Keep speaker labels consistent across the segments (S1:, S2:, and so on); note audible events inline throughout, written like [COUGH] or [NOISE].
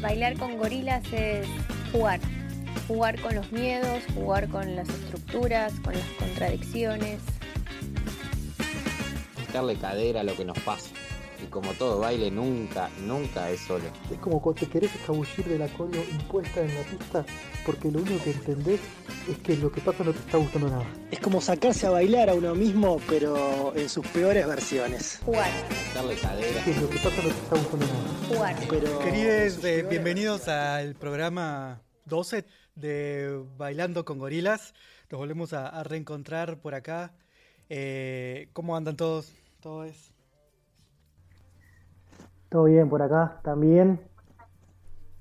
S1: Bailar con gorilas es jugar, jugar con los miedos, jugar con las estructuras, con las contradicciones.
S2: Darle cadera a lo que nos pasa. Y como todo baile, nunca, nunca es solo.
S3: Es como cuando te querés escabullir de la cola impuesta en la pista porque lo único que entendés es que lo que pasa no te está gustando nada.
S4: Es como sacarse a bailar a uno mismo, pero en sus peores versiones.
S1: Jugar,
S2: Darle cadera.
S3: Que lo que pasa no te está gustando nada.
S1: jugar.
S4: Pero
S5: Queridos, eh, bienvenidos al programa 12 de Bailando con Gorilas. Nos volvemos a, a reencontrar por acá. Eh, ¿Cómo andan todos? ¿Todo es?
S4: Todo bien por acá, también.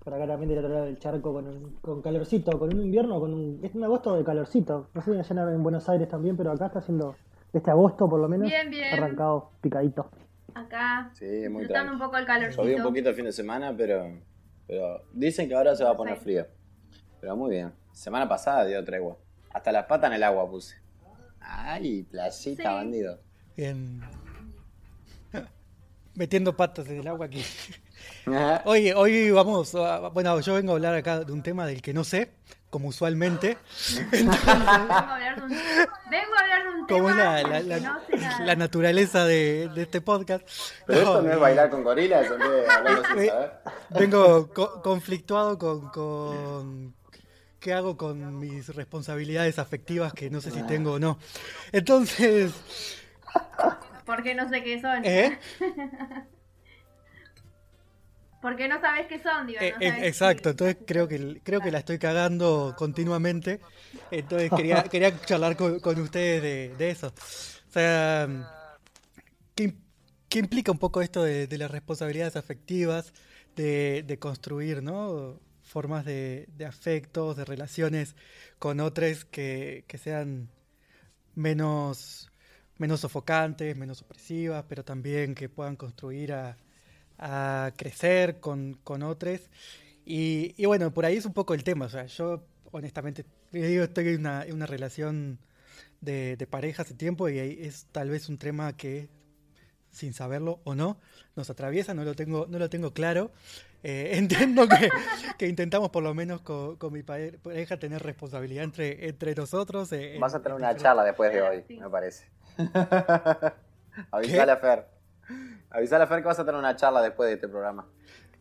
S4: Por acá también del otro lado del charco con, un- con calorcito, con un invierno, con un, es un agosto de calorcito. No sé, allá en Buenos Aires también, pero acá está haciendo este agosto por lo menos
S6: Bien, bien.
S4: arrancado picadito.
S6: Acá,
S7: Sí, muy
S6: disfrutando un poco el calorcito.
S7: Llovió un poquito el fin de semana, pero, pero dicen que ahora se va a poner
S6: Sí.
S7: frío. Pero muy bien. Semana pasada dio tregua. Hasta las patas en el agua puse. Ay, playita,
S6: Sí.
S7: bandido.
S5: Bien. Metiendo patas en el agua aquí. [LAUGHS]
S7: Ajá.
S5: Hoy, hoy vamos, a- bueno, yo vengo a hablar acá de un tema del que no sé, como usualmente.
S6: Vengo a hablar de un, vengo a hablar de un
S5: como es
S6: tema
S5: la, la-
S6: del
S5: la-
S6: que no sé nada.
S5: la naturaleza de, de este podcast.
S7: Pero esto no es bailar con gorilas,
S5: Eh,
S7: saber.
S5: Vengo co- conflictuado con, con qué hago con mis responsabilidades afectivas que no sé si tengo o no. Entonces,
S6: Porque no sé qué son.
S5: ¿eh? [LAUGHS]
S6: Porque no sabes qué son, digo.
S5: Eh,
S6: no
S5: eh,
S6: sabes
S5: exacto,
S6: qué-
S5: entonces creo que creo que la estoy cagando continuamente. Entonces quería, [LAUGHS] quería charlar con, con ustedes de, de eso. O sea, ¿qué, qué implica un poco esto de, de las responsabilidades afectivas, de, de construir, ¿no? Formas de, de afectos, de relaciones con otros que, que sean menos, menos sofocantes, menos opresivas, pero también que puedan construir a, a crecer con, con otros. Y, y bueno, por ahí es un poco el tema. O sea, yo honestamente digo, estoy en una, en una relación de, de pareja hace tiempo y es tal vez un tema que, sin saberlo o no, nos atraviesa, no lo tengo, no lo tengo claro. Eh, [LAUGHS] entiendo que, que intentamos por lo menos con, con mi pare- pareja tener responsabilidad entre, entre nosotros. eh,
S7: Vas a tener
S5: en
S7: una charla después de hoy,
S6: Sí.
S7: me parece. [LAUGHS] Avisale a Fer. Avisale a Fer que vas a tener una charla después de este programa.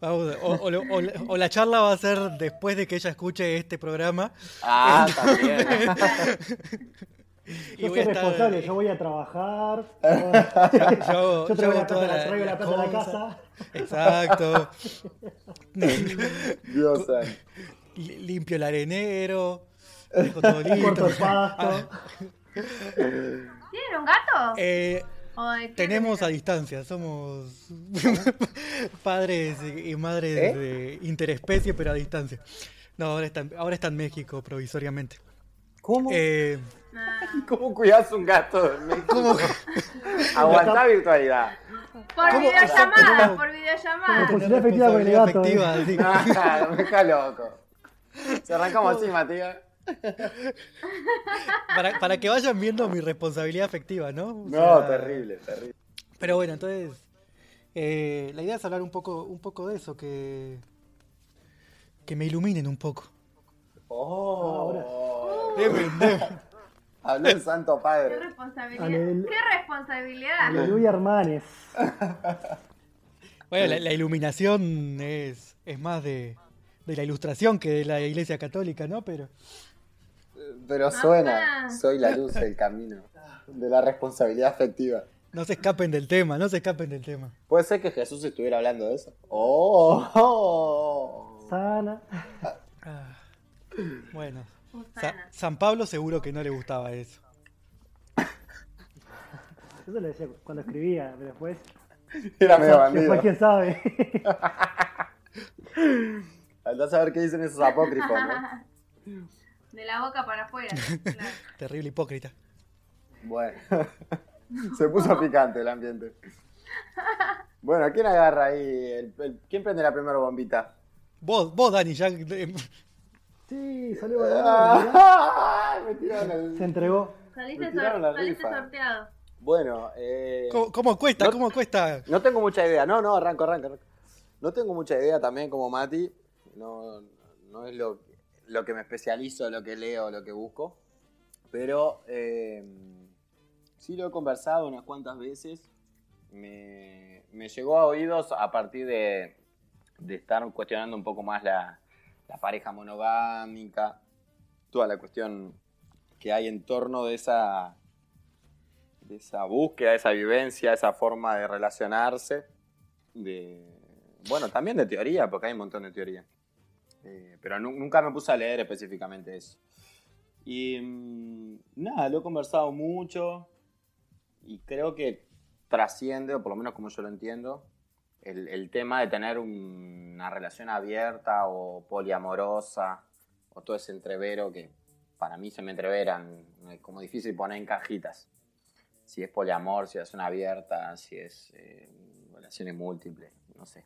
S5: Vamos, o, o lo- o la- o la charla va a ser después de que ella escuche este programa.
S7: Ah, también. [LAUGHS]
S5: Y
S4: Yo
S5: voy
S4: soy
S5: a estar-
S4: responsable, yo voy a trabajar.
S5: Yo, [LAUGHS]
S4: Yo
S5: yo
S4: traigo
S5: hago
S4: la
S5: toda
S4: plata, traigo la plata a la
S5: cosa.
S4: casa.
S5: Exacto.
S7: Dios
S5: Limpio el arenero. Dejo todo listo.
S4: Corto el pasto.
S6: ¿Tienen un gato?
S5: Eh,
S6: ¿O de qué
S5: tenemos a distancia, somos [LAUGHS] padres y madres
S7: ¿Eh?
S5: de interespecie, pero a distancia. No, ahora está, en- ahora está en México provisoriamente.
S7: ¿Cómo?
S5: Eh,
S6: Ah,
S7: ¿Cómo cuidas un gato?
S5: ¿cómo?
S7: Aguantá virtualidad.
S6: por
S5: ¿Cómo?
S6: videollamada,
S5: ¿Cómo?
S6: por videollamada.
S4: Responsabilidad afectiva con el gato,
S5: Responsabilidad
S4: eh.
S7: Ah, me deja loco. Si arrancamos así, Matías. [LAUGHS]
S5: para, para que vayan viendo mi responsabilidad afectiva, ¿no? O
S7: No,
S5: sea,
S7: terrible, terrible.
S5: Pero bueno, entonces eh, la idea es hablar un poco, un poco de eso, que, que me iluminen un poco.
S7: Oh.
S5: Deben.
S7: Habló el Santo
S6: Qué
S7: Padre.
S6: responsabilidad.
S4: Alel-
S6: Qué responsabilidad.
S4: Aleluya, hermanes.
S5: Bueno, la, la iluminación es, es más de, de la ilustración que de la Iglesia Católica, ¿no? Pero
S7: Pero suena, soy la luz del camino. De la responsabilidad afectiva.
S5: no se escapen del tema, no se escapen del tema.
S7: ¿Puede ser que Jesús estuviera hablando de eso? Oh, oh.
S4: Sana.
S5: Ah, bueno, Sa-
S6: Susana.
S5: San Pablo seguro que no le gustaba eso.
S4: Eso le decía cuando escribía, pero después.
S7: Era medio
S4: Después
S7: bandido.
S4: quién sabe.
S7: Andás a ver qué dicen esos apócrifos, ¿no? [LAUGHS]
S6: De la boca para afuera. [LAUGHS] claro.
S5: Terrible hipócrita.
S7: Bueno, [LAUGHS] se puso picante el ambiente. Bueno, ¿quién agarra ahí? El- el- ¿Quién prende la primera bombita?
S5: Vos, vos Dani, ya...
S4: Sí, salió.
S7: ¡Ah! [LAUGHS] tiraron el-
S4: Se entregó.
S6: Saliste,
S7: Me tiraron la
S6: sor- saliste
S7: rifa.
S6: sorteado.
S7: Bueno, eh,
S5: ¿Cómo, cómo cuesta?
S7: No-
S5: ¿Cómo cuesta?
S7: no tengo mucha idea. No, no, arranco, arranco. arranco. No tengo mucha idea también como Mati. No, no es lo, lo que me especializo, lo que leo, lo que busco. Pero eh, sí lo he conversado unas cuantas veces. Me, llegó a oídos a partir de, estar cuestionando un poco más la, pareja monogámica, toda la cuestión que hay en torno de esa, de esa búsqueda, esa vivencia, esa forma de relacionarse. De, bueno, también de teoría, porque hay un montón de teoría. Eh, pero nu- nunca me puse a leer específicamente eso. Y mm, nada, lo he conversado mucho y creo que trasciende, o por lo menos como yo lo entiendo, el, el tema de tener un- una relación abierta o poliamorosa o todo ese entrevero que para mí se me entreveran, es como difícil poner en cajitas. Si es poliamor, si es una abierta, si es eh, relaciones múltiples, no sé.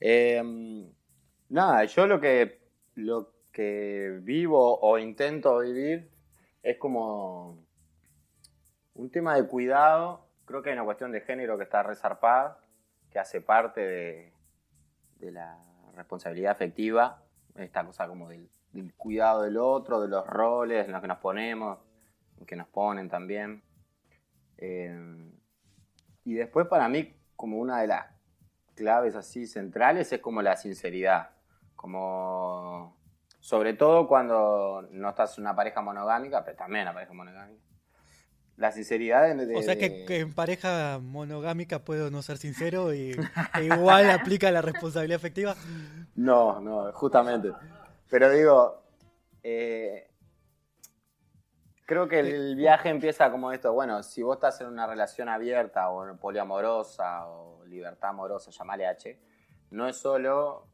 S7: Eh, nada, yo lo que, lo que vivo o intento vivir es como un tema de cuidado. Creo que hay una cuestión de género que está resarpada, que hace parte de, de la responsabilidad afectiva, esta cosa como del, cuidado del otro, de los roles en los que nos ponemos, que nos ponen también. Eh, y después para mí, como una de las claves así centrales, es como la sinceridad. Como, sobre todo cuando no estás en una pareja monogámica, pero también una pareja monogámica. La sinceridad de... de-
S5: O sea que, que en pareja monogámica puedo no ser sincero y e igual aplica la responsabilidad afectiva.
S7: No, no, justamente. Pero digo, eh, creo que el viaje empieza como esto. Bueno, si vos estás en una relación abierta o poliamorosa o libertad amorosa, llamale H, no es solo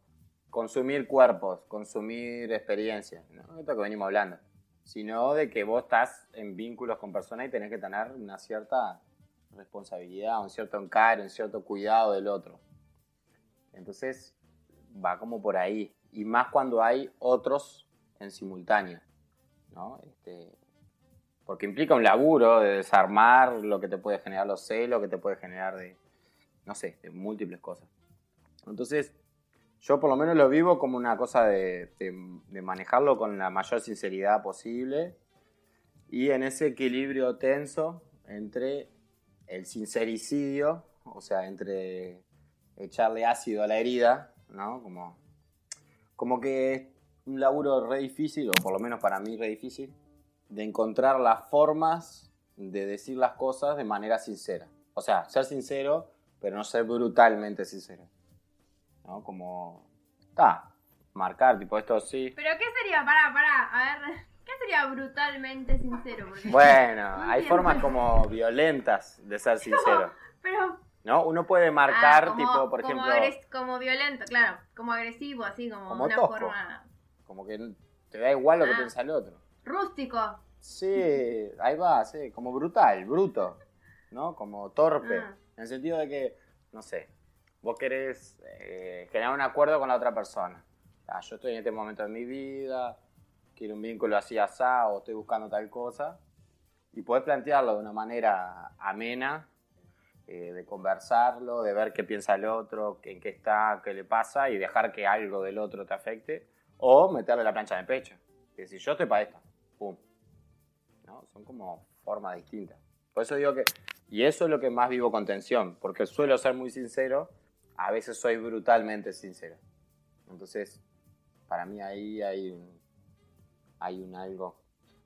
S7: consumir cuerpos, consumir experiencias, ¿no? Esto que venimos hablando. Sino de que vos estás en vínculos con personas y tenés que tener una cierta responsabilidad, un cierto encaro, un cierto cuidado del otro. Entonces, va como por ahí. Y más cuando hay otros en simultáneo, ¿no? Este, porque implica un laburo de desarmar lo que te puede generar los celos, que te puede generar de, no sé, de múltiples cosas. Entonces, yo por lo menos lo vivo como una cosa de, manejarlo con la mayor sinceridad posible y en ese equilibrio tenso entre el sincericidio, o sea, entre echarle ácido a la herida, ¿no? Como, como que es un laburo re difícil, o por lo menos para mí re difícil, de encontrar las formas de decir las cosas de manera sincera. O sea, ser sincero, pero no ser brutalmente sincero. ¿No? Como, está, marcar, tipo, esto sí.
S6: Pero ¿qué sería? Pará, pará, a ver, [LAUGHS] ¿qué sería brutalmente sincero? Porque-
S7: Bueno, [LAUGHS]
S6: No
S7: hay
S6: entiendo.
S7: formas como violentas de ser [LAUGHS] sincero.
S6: Pero
S7: ¿No? Uno puede marcar,
S6: Ah, como-
S7: tipo, por
S6: como
S7: ejemplo,
S6: agres- como violento, claro, como agresivo, así como,
S7: Como
S6: una
S7: tosco.
S6: forma
S7: como que te da igual lo que
S6: Ah.
S7: piensa el otro.
S6: rústico.
S7: Sí, ahí va, sí, como brutal, bruto, ¿no? Como torpe.
S6: Ah.
S7: En el sentido de que, no sé, vos querés eh, generar un acuerdo con la otra persona. Yo estoy en este momento de mi vida, quiero un vínculo así asá o estoy buscando tal cosa. Y podés plantearlo de una manera amena, eh, de conversarlo, de ver qué piensa el otro, en qué está, qué le pasa y dejar que algo del otro te afecte. O meterle la plancha en el pecho. Y decir, yo estoy para esto. Pum. ¿no? Son como formas distintas. Por eso digo que, y eso es lo que más vivo con tensión, porque suelo ser muy sincero, a veces soy brutalmente sincero. Entonces, para mí ahí hay un, hay un algo.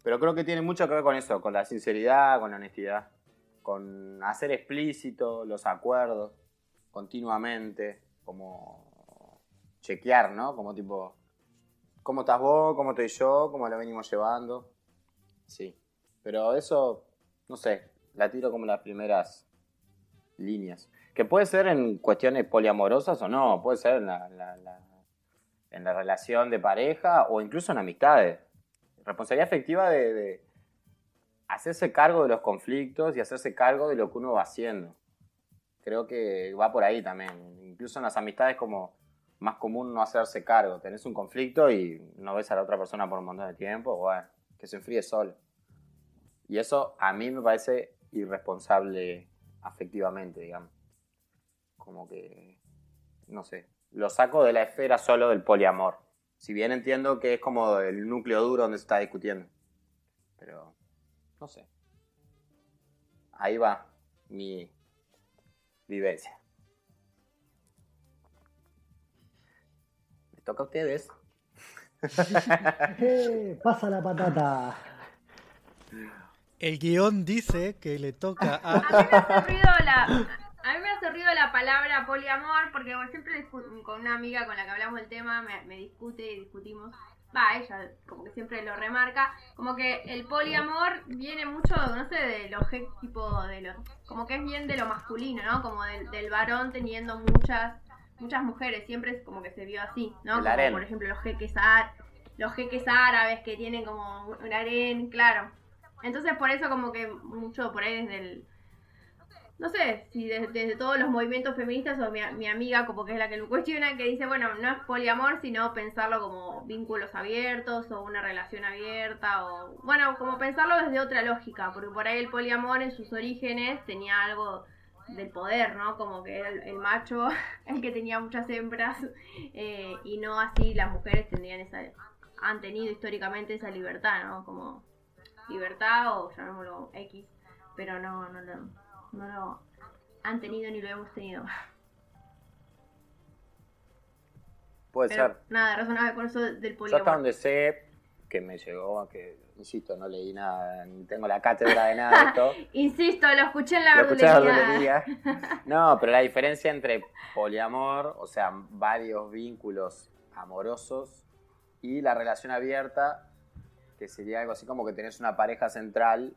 S7: Pero creo que tiene mucho que ver con eso, con la sinceridad, con la honestidad, con hacer explícito los acuerdos continuamente, como chequear, ¿no? Como tipo, ¿cómo estás vos? ¿Cómo estoy yo? ¿Cómo lo venimos llevando? Sí. Pero eso, no sé, la tiro como las primeras líneas. Que puede ser en cuestiones poliamorosas o no, puede ser en la, la- la- en la relación de pareja o incluso en amistades. Responsabilidad afectiva de, de hacerse cargo de los conflictos y hacerse cargo de lo que uno va haciendo. Creo que va por ahí también. Incluso en las amistades como más común no hacerse cargo. Tenés un conflicto y no ves a la otra persona por un montón de tiempo, bueno, que se enfríe solo. Y eso a mí me parece irresponsable afectivamente, digamos. Como que, no sé, lo saco de la esfera solo del poliamor. Si bien entiendo que es como el núcleo duro donde se está discutiendo. Pero, no sé. Ahí va mi vivencia. Me toca a ustedes.
S4: Eh, [LAUGHS] pasa la patata.
S5: El guion dice que le toca
S6: A
S5: a.
S6: mí me hace ruido la. Palabra poliamor porque siempre con una amiga con la que hablamos del tema me, me discute y discutimos. Va, ella como que siempre lo remarca. Como que el poliamor viene mucho, no sé, de lo ge- tipo de lo. Como que es bien de lo masculino, ¿no? Como del, del varón teniendo muchas muchas mujeres. Siempre es como que se vio así, ¿no?
S7: El
S6: Como por ejemplo los jeques, los jeques árabes que tienen como un harén, claro. Entonces por eso como que mucho por ahí desde el... No sé, si desde, todos los movimientos feministas o mi, mi amiga como que es la que lo cuestiona, que dice, bueno, no es poliamor, sino pensarlo como vínculos abiertos o una relación abierta o... Bueno, como pensarlo desde otra lógica, porque por ahí el poliamor en sus orígenes tenía algo del poder, ¿no? Como que era el, el macho [LAUGHS] el que tenía muchas hembras eh, y no así las mujeres tendrían esa... Han tenido históricamente esa libertad, ¿no? Como libertad o llamémoslo X, pero no, no, lo, no lo han tenido ni lo hemos tenido.
S7: Puede
S6: Pero
S7: ser.
S6: nada, razonable con eso del
S7: Yo hasta
S6: poliamor.
S7: donde sé que me llegó, que insisto, no leí nada, ni tengo la cátedra de nada de esto. [LAUGHS]
S6: Insisto, lo escuché en la verdulería.
S7: No, pero la diferencia entre poliamor, o sea, varios vínculos amorosos, y la relación abierta, que sería algo así como que tenés una pareja central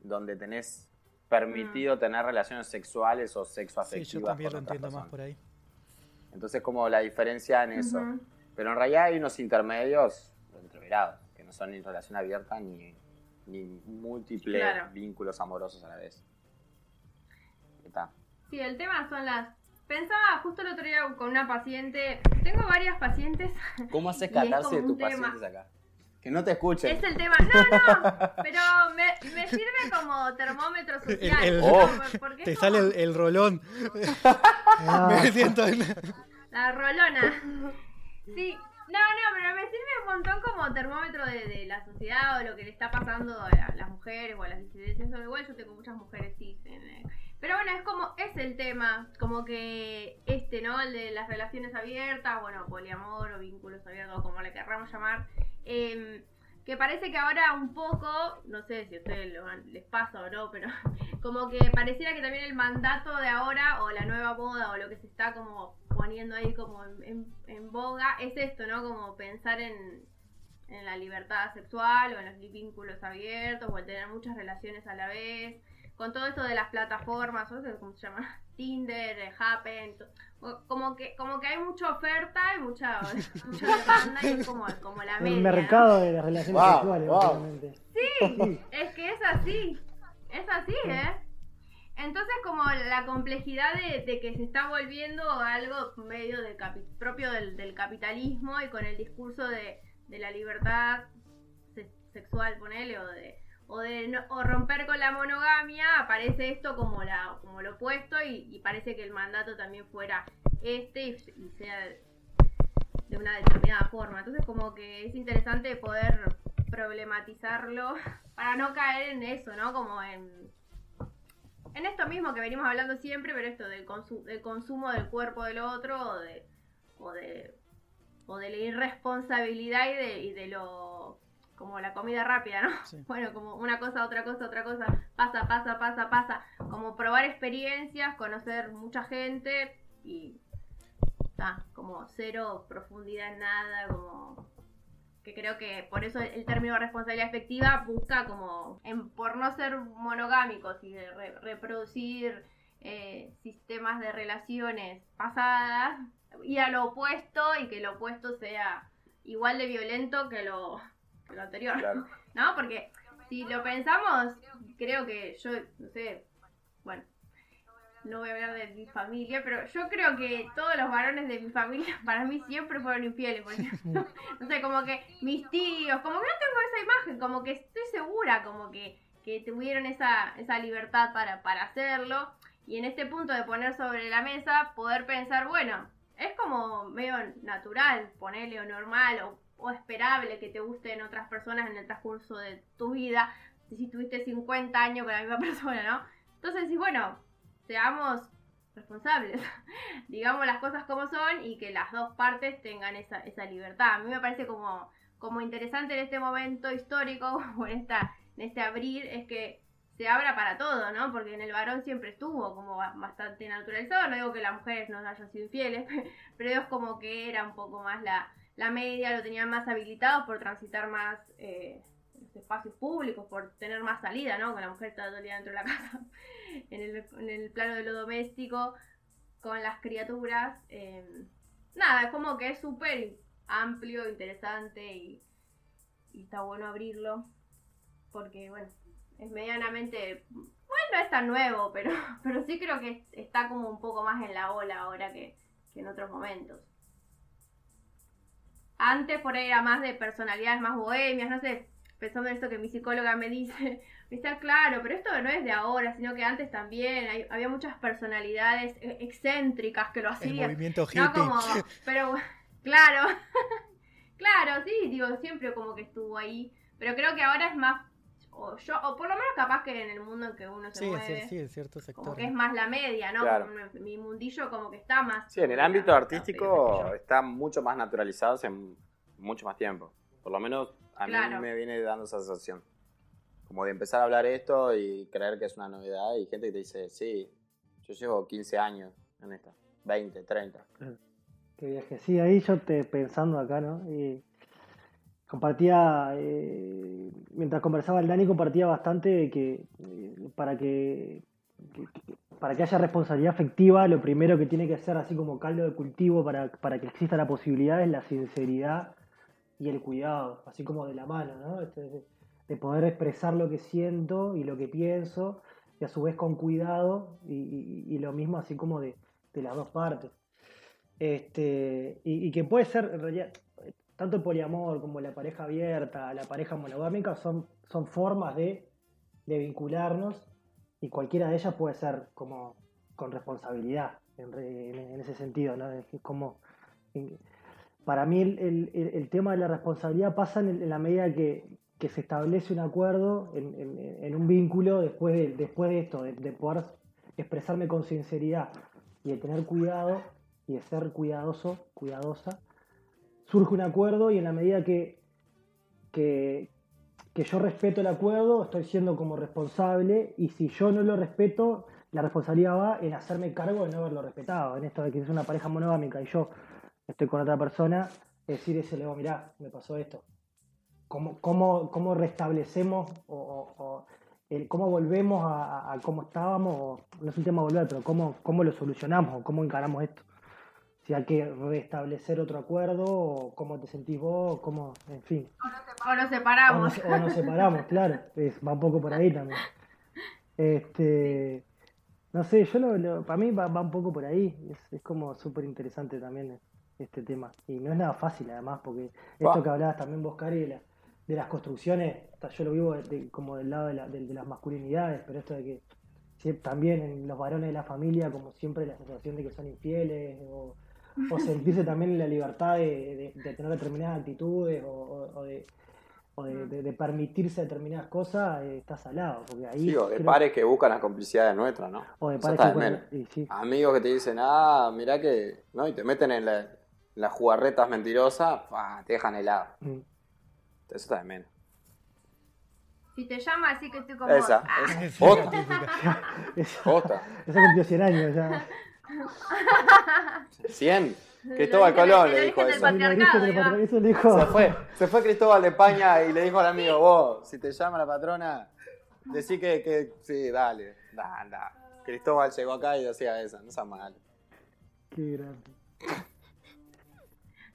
S7: donde tenés permitido tener relaciones sexuales o
S5: Sí,
S7: sexoafectivas.
S5: yo también lo entiendo más por ahí.
S7: Entonces, como la diferencia en eso. Pero en realidad hay unos intermedios entreverados, que no son ni relación abierta ni, ni múltiples
S6: Claro.
S7: vínculos amorosos a la vez. Está.
S6: Sí, el tema son las... Pensaba justo el otro día con una paciente, tengo varias pacientes,
S7: ¿Cómo haces [LAUGHS] catarse de tus pacientes acá? Que no te escuchen.
S6: es el tema, no, no, pero me, me sirve como termómetro social.
S5: El- el-
S7: Oh.
S6: Porque
S5: Te sale el, el rolón.
S4: Ah,
S5: Me siento en-
S6: La rolona. Sí, no, no, pero me sirve un montón como termómetro de, de la sociedad o lo que le está pasando a la- las mujeres o a las disidencias. Igual yo tengo muchas mujeres cis. en, eh, pero bueno, es como, es el tema, como que este, ¿no? El de las relaciones abiertas, bueno, poliamor o vínculos abiertos, como le querramos llamar. Em, que parece que ahora un poco, no sé si a ustedes lo les pasa o no, pero [LAUGHS] como que pareciera que también el mandato de ahora o la nueva moda o lo que se está como poniendo ahí como en boga es esto, ¿no? Como pensar en, en la libertad sexual o en los vínculos abiertos o en tener muchas relaciones a la vez. Con todo esto de las plataformas, ¿cómo se llama? [LAUGHS] Tinder, Happen, como que como que hay mucha oferta y mucha, [LAUGHS] mucha demanda y es como, como la media.
S4: el mercado de las relaciones
S7: Wow,
S4: sexuales,
S7: wow. [LAUGHS]
S4: Sí.
S6: Es que es así, es así, ¿eh? Entonces como la complejidad de, de que se está volviendo algo medio del capi- propio del, del capitalismo y con el discurso de, de la libertad se- sexual, ponele, o de, o romper con la monogamia, aparece esto como, la, como lo opuesto y, parece que el mandato también fuera este y, sea de una determinada forma. Entonces como que es interesante poder problematizarlo [LAUGHS] para no caer en eso, ¿no? Como en, en esto mismo que venimos hablando siempre, pero esto del, consu- del consumo del cuerpo del otro o de, o de, o de la irresponsabilidad y de, y de lo como la comida rápida, ¿no?
S5: Sí. [LAUGHS]
S6: Bueno, como una cosa, otra cosa, otra cosa, pasa, pasa, pasa, pasa, como probar experiencias, conocer mucha gente y está, como cero profundidad en nada, como que creo que por eso el término responsabilidad efectiva busca como en, por no ser monogámicos y de re- reproducir eh, sistemas de relaciones pasadas y a lo opuesto y que lo opuesto sea igual de violento que lo, lo anterior.
S7: Claro. [LAUGHS]
S6: ¿No? Porque si lo pensamos, creo que yo, no sé, bueno, no voy a hablar de mi familia, pero yo creo que todos los varones de mi familia [LAUGHS] para mí siempre fueron infieles, por ejemplo. [LAUGHS] No sé, como que mis tíos, como que no tengo esa imagen, como que estoy segura, como que que tuvieron esa, esa libertad para, para hacerlo. Y en este punto de poner sobre la mesa, poder pensar, bueno, es como medio natural, ponerle o normal o, o esperable que te gusten otras personas en el transcurso de tu vida, si tuviste 50 años con la misma [LAUGHS] persona, ¿no? Entonces, sí, bueno, seamos responsables, [LAUGHS] digamos las cosas como son y que las dos partes tengan esa, esa libertad. A mí me parece como, como interesante en este momento histórico, [LAUGHS] o en, esta, en este abrir, es que se abra para todo, ¿no? Porque en el varón siempre estuvo como ba- bastante naturalizado, no digo que las mujeres no hayan sido infieles, pero es como que era un poco más la, la media, lo tenían más habilitados por transitar más eh, los espacios públicos, por tener más salida, ¿no? Con la mujer está todo día dentro de la [LAUGHS] casa, en el, en el plano de lo doméstico, con las criaturas. eh, nada, es como que es súper amplio, interesante y, y está bueno abrirlo, porque bueno, es medianamente, bueno, no es tan nuevo, pero, [LAUGHS] pero sí creo que está como un poco más en la ola ahora que, que en otros momentos. Antes por ahí era más de personalidades más bohemias, no sé, pensando en esto que mi psicóloga me dice, me [LAUGHS] está claro, pero esto no es de ahora, sino que antes también hay- había muchas personalidades eh, excéntricas que lo
S5: El
S6: hacían.
S5: movimiento hippie.
S6: No como, [LAUGHS] pero claro, [LAUGHS] claro, sí, digo, siempre como que estuvo ahí, pero creo que ahora es más, o yo, o por lo menos capaz que en el mundo en que uno se
S5: Sí,
S6: mueve,
S5: sí, sí, en cierto
S6: como
S5: sector.
S6: que es más la media, ¿no?
S7: Claro.
S6: Como mi- mundillo como que está más...
S7: Sí, en el ámbito artístico está mucho más naturalizado hace mucho más tiempo. Por lo menos a mí
S6: Claro.
S7: me viene dando esa sensación. Como de empezar a hablar esto y creer que es una novedad y gente que te dice, sí, yo llevo 15 años en esta, 20, 30.
S4: Qué viaje. Sí, ahí yo te pensando acá, ¿no? Y compartía, eh, mientras conversaba el Dani, compartía bastante que eh, para que, para que haya responsabilidad afectiva, lo primero que tiene que ser así como caldo de cultivo para, para que exista la posibilidad es la sinceridad y el cuidado, así como de la mano, ¿no? Este, de, de poder expresar lo que siento y lo que pienso, y a su vez con cuidado, y lo mismo así como de, de las dos partes. Este, y, y que puede ser, en realidad, tanto el poliamor como la pareja abierta, la pareja monogámica, son, son formas de, de vincularnos y cualquiera de ellas puede ser como con responsabilidad en, en- en ese sentido, ¿no? Es como, para mí el, el- tema de la responsabilidad pasa en, la medida que, que se establece un acuerdo en un vínculo después de, después de esto, de, de poder expresarme con sinceridad y de tener cuidado y de ser cuidadoso, cuidadosa, surge un acuerdo y en la medida que, que, yo respeto el acuerdo, estoy siendo como responsable y si yo no lo respeto, la responsabilidad va en hacerme cargo de no haberlo respetado. En esto de que es una pareja monogámica y yo estoy con otra persona, decir ese luego, mirá, me pasó esto. ¿Cómo, cómo, cómo restablecemos o, cómo volvemos a cómo estábamos? O, no es un tema volver, pero cómo, cómo lo solucionamos o cómo encaramos esto si hay que restablecer otro acuerdo, o cómo te sentís vos, o cómo, en fin.
S6: O nos
S4: O
S6: separamos.
S4: nos, o nos separamos, claro, es, va un poco por ahí también. Este, no sé, yo lo, lo- para mí va, va un poco por ahí, es, es como súper interesante también este tema. Y no es nada fácil además, porque esto que hablabas también vos, Cari, de, la- de las construcciones, yo lo vivo de- de- como del lado de, la- de- de las masculinidades, pero esto de que también en los varones de la familia, como siempre, la sensación de que son infieles, o, o sentirse también en la libertad de, de- de tener determinadas actitudes, o, o- o de, o de, de- de permitirse determinadas cosas, eh, está salado, porque ahí...
S7: Digo, de
S4: creo-
S7: pares que buscan las complicidades nuestras, ¿no?
S4: o de pares que
S7: de
S4: sí.
S7: Amigos que te dicen, ah, mirá que, ¿no? Y te meten en, la- en las jugarretas mentirosas, pa, te dejan helado.
S4: Mm.
S7: Eso está de menos.
S6: Si te llama así que estoy como...
S7: Esa,
S6: ah. [LAUGHS]
S5: Sí,
S7: posta. [LAUGHS]
S4: eso cumplió 100 años ya.
S7: 100. Cristóbal Colón
S6: el
S7: le dijo
S6: origen
S7: eso.
S4: le dijo.
S7: Se fue, se fue Cristóbal de España y le dijo al amigo, vos, si te llama la patrona, decí que, que sí, dale, da, anda. Cristóbal llegó acá y decía eso, no sea mal.
S4: Qué grande.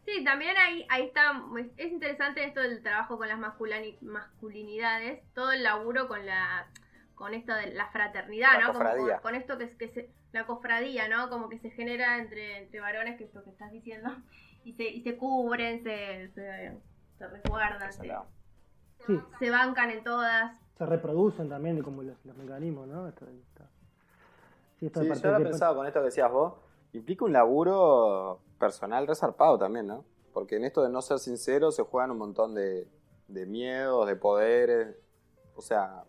S6: Sí, también ahí, ahí está, es interesante esto del trabajo con las masculinidades, todo el laburo con la con esto de la fraternidad,
S7: La
S6: ¿no? Como con, con esto que, es- que se, la cofradía, ¿no? Como que se genera entre, entre varones, que es lo que estás diciendo, [LAUGHS] y se, y se cubren, se, se, se resguardan, se.
S4: Sí,
S6: se bancan en todas.
S4: se reproducen también como los, los mecanismos, ¿no? Esto- esto- sí, esto
S7: Sí, yo había
S4: de-
S7: pensado con esto que decías vos, implica un laburo personal resarpado también, ¿no? Porque en esto de no ser sincero se juegan un montón de, de miedos, de poderes. O sea,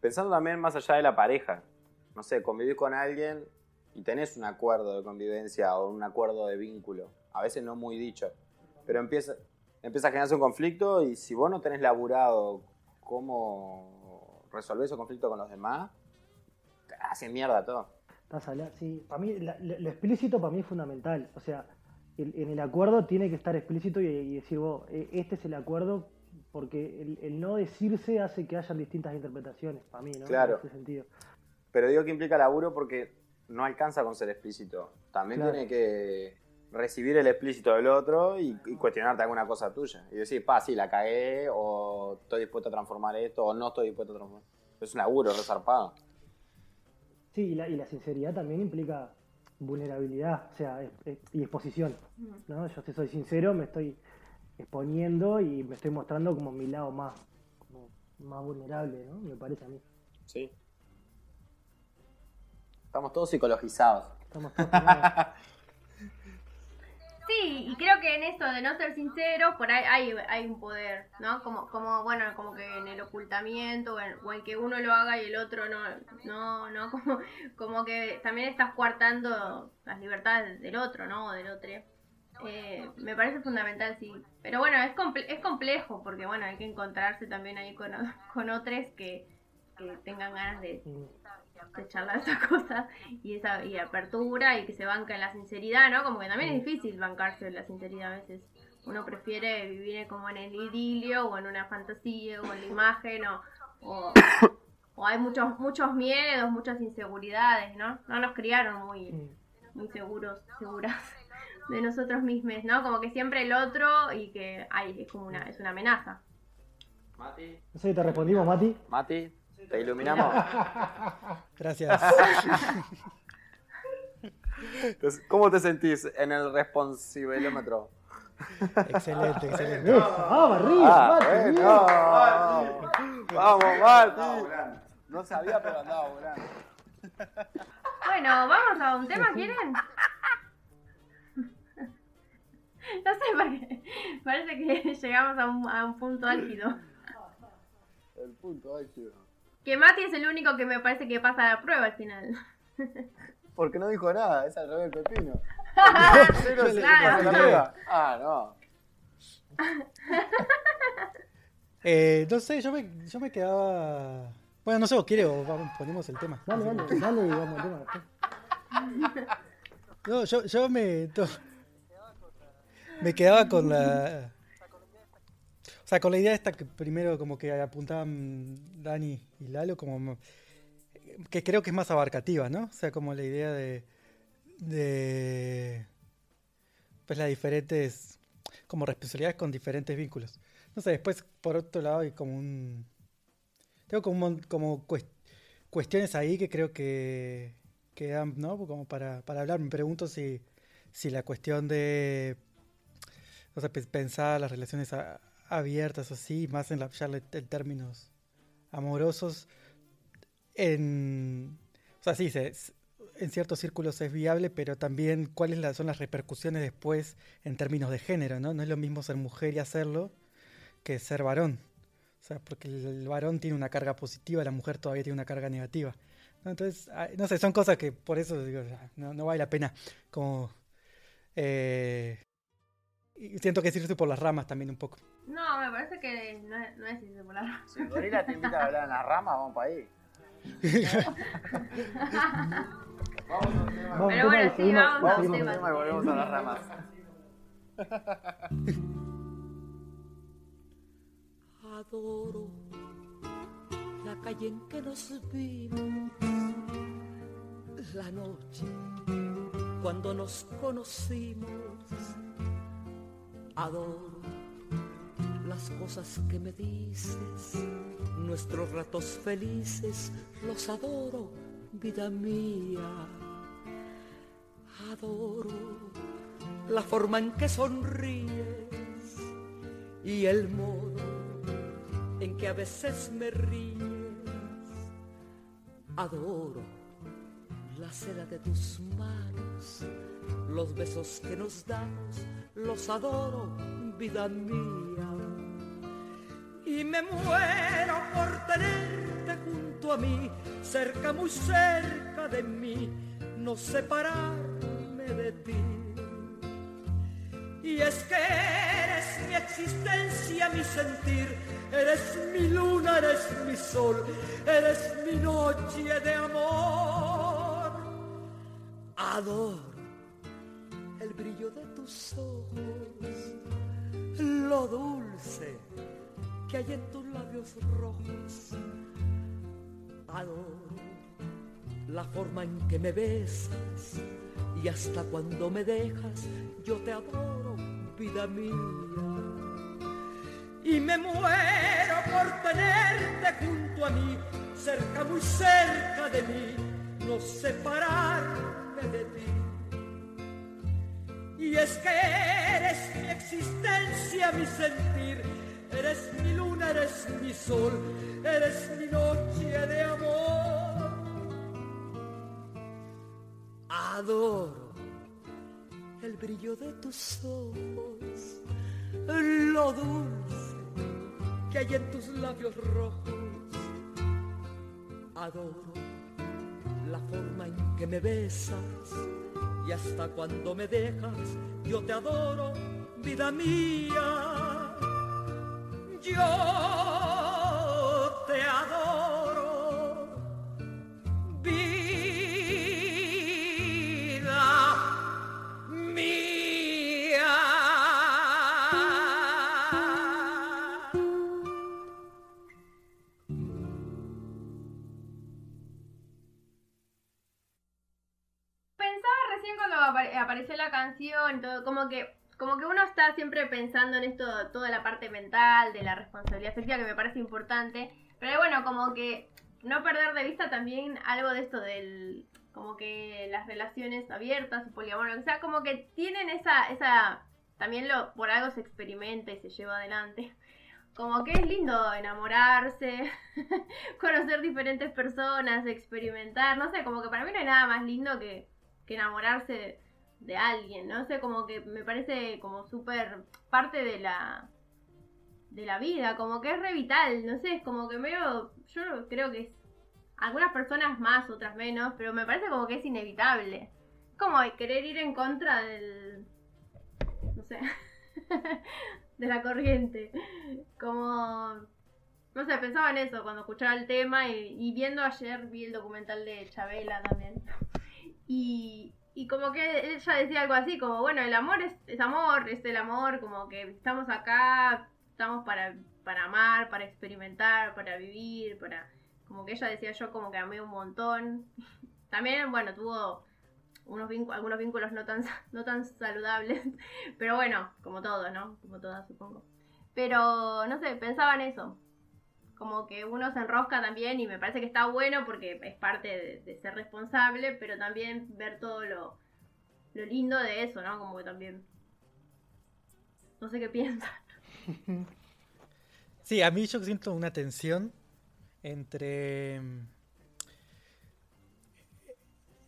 S7: pensando también más allá de la pareja. No sé, convivir con alguien y tenés un acuerdo de convivencia o un acuerdo de vínculo. A veces no muy dicho. Pero empieza, empieza a generarse un conflicto y si vos no tenés laburado cómo resolver ese conflicto con los demás, hace mierda todo.
S4: Estás hablando- sí, para mí, lo explícito para mí es fundamental. O sea, en el acuerdo tiene que estar explícito y, y decir vos, eh, este es el acuerdo, porque el, el no decirse hace que hayan distintas interpretaciones, para mí, ¿no?
S7: Claro.
S4: En ese sentido.
S7: Pero digo que implica laburo porque no alcanza con ser explícito. También
S4: Claro.
S7: tiene que recibir el explícito del otro y, y cuestionarte alguna cosa tuya. Y decir, pa, sí, la cagué, o estoy dispuesto a transformar esto, o no estoy dispuesto a transformar. Es un laburo resarpado.
S4: Sí, y la, y la sinceridad también implica vulnerabilidad, o sea, es- es- y exposición. ¿no? Yo si soy sincero, me estoy exponiendo y me estoy mostrando como mi lado más, como más vulnerable, ¿no? Me parece a mí.
S7: Sí. Estamos todos psicologizados.
S4: Estamos todos. [LAUGHS]
S6: Sí, y creo que en esto de no ser sincero, por ahí hay, hay un poder, ¿no? Como, como, bueno, como que en el ocultamiento o en, o en que uno lo haga y el otro no, no, no, [LAUGHS] como, como que también estás coartando las libertades del otro, ¿no? O del otro. Eh, me parece fundamental, sí. Pero bueno, es, comple- es complejo porque, bueno, hay que encontrarse también ahí con, [LAUGHS] con otros que, que tengan ganas de, de charlar esas [LAUGHS] cosas y esa y apertura y que se banca en la sinceridad, ¿no? Como que también es difícil bancarse en la sinceridad a veces. Uno prefiere vivir como en el idilio o en una fantasía o en la imagen o, o, o hay muchos muchos miedos, muchas inseguridades, ¿no? No nos criaron muy muy seguros, seguras de nosotros mismos, ¿no? Como que siempre el otro y que ay, es como una es una amenaza.
S7: Mati.
S4: No sé si te respondimos, Mati.
S7: Mati, te iluminamos. [LAUGHS]
S5: Gracias.
S7: Entonces, ¿Cómo te sentís en el responsibilómetro?
S5: excelente, excelente.
S4: Vamos arriba, Mati. bien.
S7: bueno. Vamos, Mati. No sabía, pero andaba volando.
S6: Bueno, vamos a un tema, ¿quieren? [LAUGHS] No sé por qué. Parece que [LAUGHS] llegamos a un, a un punto álgido.
S7: El punto álgido.
S6: Que Mati es el único que me parece que pasa la prueba al final. [LAUGHS]
S7: Porque no dijo nada, es al revés del pepino.
S6: Claro.
S7: Ah, no.
S5: Eh, no sé, yo me, yo me quedaba. Bueno, no sé, ¿o quiere o vamos, ponemos el tema?
S4: Dale, dale, dale y vamos al tema.
S5: No, yo, yo me. to- Me quedaba con la. O sea, con la idea esta que primero como que apuntaban Dani y Lalo, como que creo que es más abarcativa, ¿no? O sea, como la idea de. de. pues las diferentes. como responsabilidades con diferentes vínculos. No sé, después por otro lado hay como un. Tengo como, como cues- cuestiones ahí que creo que, que dan, ¿no? Como para, para hablar. Me pregunto si, si la cuestión de o sea, pe- pensar las relaciones abiertas o así, más en, la, le- en términos amorosos, en, o sea, sí, se- en ciertos círculos es viable, pero también cuáles son las repercusiones después en términos de género, ¿no? No es lo mismo ser mujer y hacerlo que ser varón. O sea, porque el, varón tiene una carga positiva, la mujer todavía tiene una carga negativa. Entonces, no sé, son cosas que por eso digo, no, no vale la pena como... eh, y siento que es irse por las ramas también un poco.
S6: No, me parece que no es, no es irse por la-
S7: Si Gorila te invita a hablar en las ramas, vamos para ahí. Vamos a un tema.
S4: Vamos
S6: Pero bueno, sí, vamos
S7: Vamos a
S6: un
S7: un
S6: tema.
S7: tema y volvemos a las ramas.
S8: Adoro la calle en que nos vimos, la noche cuando nos conocimos. Adoro las cosas que me dices, nuestros ratos felices, los adoro, vida mía. Adoro la forma en que sonríes y el modo en que a veces me ríes. Adoro la seda de tus manos, los besos que nos damos, los adoro, vida mía. Y me muero por tenerte junto a mí, cerca, muy cerca de mí, no separarme de ti. Y es que eres mi existencia, mi sentir, eres mi luna, eres mi sol, eres mi noche de amor. Adoro brillo de tus ojos, lo dulce que hay en tus labios rojos. Adoro la forma en que me besas y hasta cuando me dejas yo te adoro, vida mía. Y me muero por tenerte junto a mí, cerca, muy cerca de mí, no separarme de ti. Y es que eres mi existencia, mi sentir, eres mi luna, eres mi sol, eres mi noche de amor. Adoro el brillo de tus ojos, lo dulce que hay en tus labios rojos. Adoro la forma en que me besas y hasta cuando me dejas, yo te adoro, vida mía. Yo
S6: como que como que uno está siempre pensando en esto, toda la parte mental, de la responsabilidad afectiva, que me parece importante. Pero bueno, como que no perder de vista también algo de esto del, como que las relaciones abiertas, poliamor, o sea, como que tienen esa, esa, también lo, por algo se experimenta y se lleva adelante. Como que es lindo enamorarse, [LAUGHS] conocer diferentes personas, experimentar, no sé, como que para mí no hay nada más lindo que, que enamorarse de, alguien, no sé, como que me parece como súper parte de la de la vida, como que es re vital, no sé, es como que medio, yo creo que es, algunas personas más, otras menos, pero me parece como que es inevitable. Como querer ir en contra del, no sé, [LAUGHS] de la corriente. Como, no sé, pensaba en eso cuando escuchaba el tema y, viendo ayer, vi el documental de Chabela también. Y como que ella decía algo así, como, bueno, el amor es, amor, es el amor, como que estamos acá, estamos para, para amar, para experimentar, para vivir, para... Como que ella decía yo como que amé un montón. [LAUGHS] También, bueno, tuvo unos algunos vínculos no tan, [LAUGHS] no tan saludables, [LAUGHS] pero bueno, como todo, ¿no? Como todas, supongo. Pero, no sé, pensaba en eso. Como que uno se enrosca también y me parece que está bueno porque es parte de, de ser responsable, pero también ver todo lo, lo lindo de eso, ¿no? Como que también... No sé qué [LAUGHS] piensan.
S5: Sí, a mí yo siento una tensión entre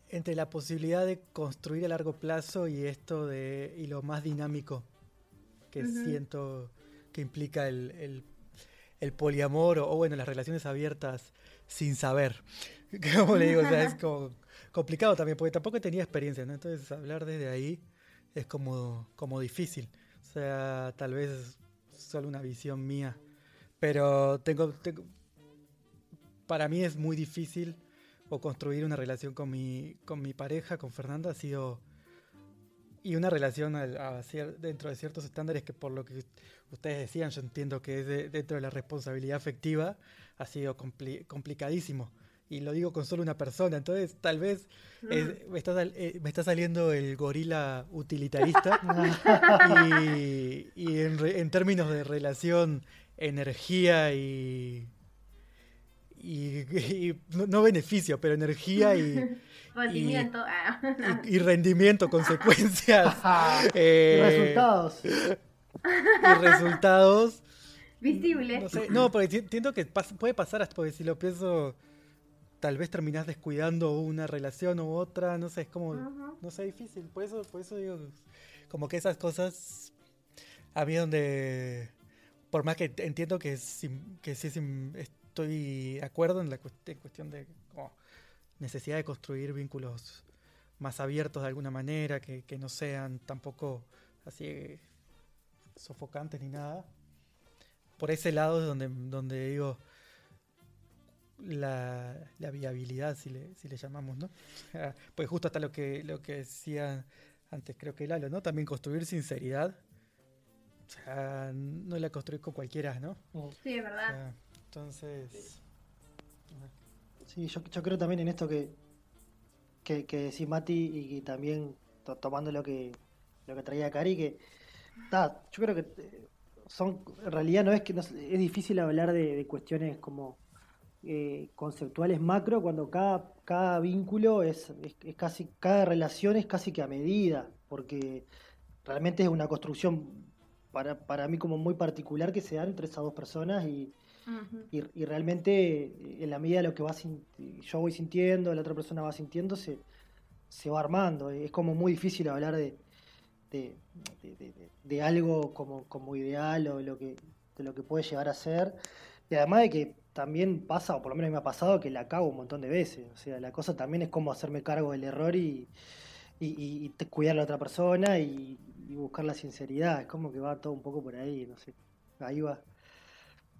S5: entre la posibilidad de construir a largo plazo y esto de y lo más dinámico que siento que implica el, el- el poliamor o, o, bueno las relaciones abiertas sin saber. [LAUGHS] Como le digo o sea es [LAUGHS] como complicado también porque tampoco tenía experiencia ¿no? entonces hablar desde ahí es como como difícil. O sea tal vez solo una visión mía pero tengo, tengo para mí es muy difícil o construir una relación con mi, con mi pareja, con Fernanda, ha sido... Y una relación al- a cier- dentro de ciertos estándares que por lo que ustedes decían, yo entiendo que es de- dentro de la responsabilidad afectiva, ha sido compli- complicadísimo. Y lo digo con solo una persona, entonces tal vez es- me, está, sal- eh, me está saliendo el gorila utilitarista [LAUGHS] y, y en, re- en términos de relación, energía y, y, y no, no beneficio, pero energía y, [LAUGHS]
S6: Rendimiento. ah,
S5: y, y rendimiento, consecuencias
S4: Y [LAUGHS]
S5: eh,
S4: resultados.
S5: y resultados.
S6: Visible.
S5: No sé, no, porque enti- entiendo que pas- puede pasar hasta porque si lo pienso, tal vez terminás descuidando una relación u otra, no sé, es como,
S6: Ujú.
S5: no sé, difícil. Por eso, por eso digo, como que esas cosas, a mí donde, por más que entiendo que, sí- que sí, sí estoy de acuerdo en la cuest- en cuestión de necesidad de construir vínculos más abiertos de alguna manera, que, que no sean tampoco así sofocantes ni nada. Por ese lado es donde, donde digo la, la viabilidad, si le, si le llamamos, ¿no? Sea, [LAUGHS] Pues justo hasta lo que, lo que decía antes, creo que Lalo, ¿no? También construir sinceridad. O sea, no la construir con cualquiera, ¿no?
S6: Sí, es
S5: O
S6: verdad.
S5: sea, entonces,
S4: Sí, yo, yo creo también en esto que, que, que decís Mati y también to- tomando lo que lo que traía Cari, que ta, yo creo que eh, son, en realidad no es que no es difícil hablar de, cuestiones como eh, conceptuales macro cuando cada, cada vínculo es, es, es casi, cada relación es casi que a medida, porque realmente es una construcción para, para mí como muy particular que se da entre esas dos personas y, Y, realmente eh, en la medida de lo que va sin- yo voy sintiendo, la otra persona va sintiendo, se, va armando. Es como muy difícil hablar de, de, algo como, como ideal o lo que, de lo que puede llegar a ser. Y además de que también pasa, o por lo menos me ha pasado, que la cago un montón de veces. O sea, la cosa también es como hacerme cargo del error y, y, y- cuidar a la otra persona y buscar la sinceridad. Es como que va todo un poco por ahí, no sé. Ahí va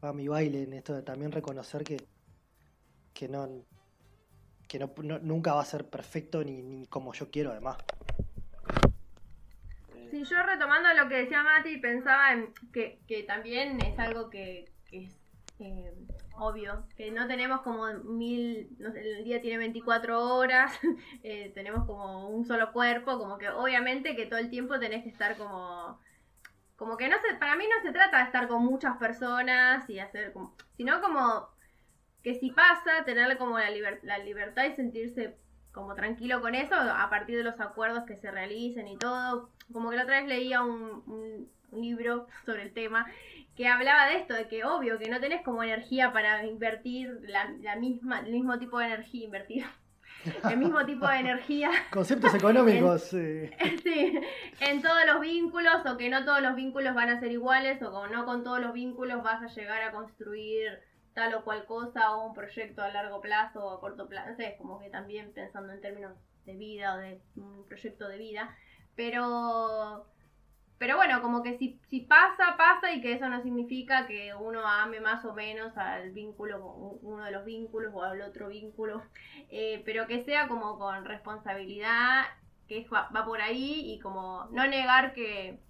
S4: va mi baile en esto de también reconocer que, que no que no, nunca va a ser perfecto ni, ni como yo quiero además.
S6: Sí, yo retomando lo que decía Mati, pensaba en que, que también es algo que, que es eh, obvio, que no tenemos como mil, no sé, el día tiene 24 horas, [LAUGHS] eh, tenemos como un solo cuerpo, como que obviamente que todo el tiempo tenés que estar como... Como que no se, para mí no se trata de estar con muchas personas y hacer como, sino como que si pasa, tener como la, liber- la libertad y sentirse como tranquilo con eso a partir de los acuerdos que se realicen y todo. Como que la otra vez leía un, un- libro sobre el tema que hablaba de esto, de que obvio que no tenés como energía para invertir la misma, el mismo tipo de energía, invertir el mismo tipo de energía
S4: Conceptos económicos. [LAUGHS] eh, [LAUGHS]
S6: Sí, en todos los vínculos o que no todos los vínculos van a ser iguales o no con todos los vínculos vas a llegar a construir tal o cual cosa o un proyecto a largo plazo o a corto plazo, no sé, como que también pensando en términos de vida o de un proyecto de vida, pero pero bueno, como que si, si pasa, pasa y que eso no significa que uno ame más o menos al vínculo, uno de los vínculos o al otro vínculo, [LAUGHS] eh, pero que sea como con responsabilidad, que va, por ahí y como no negar que,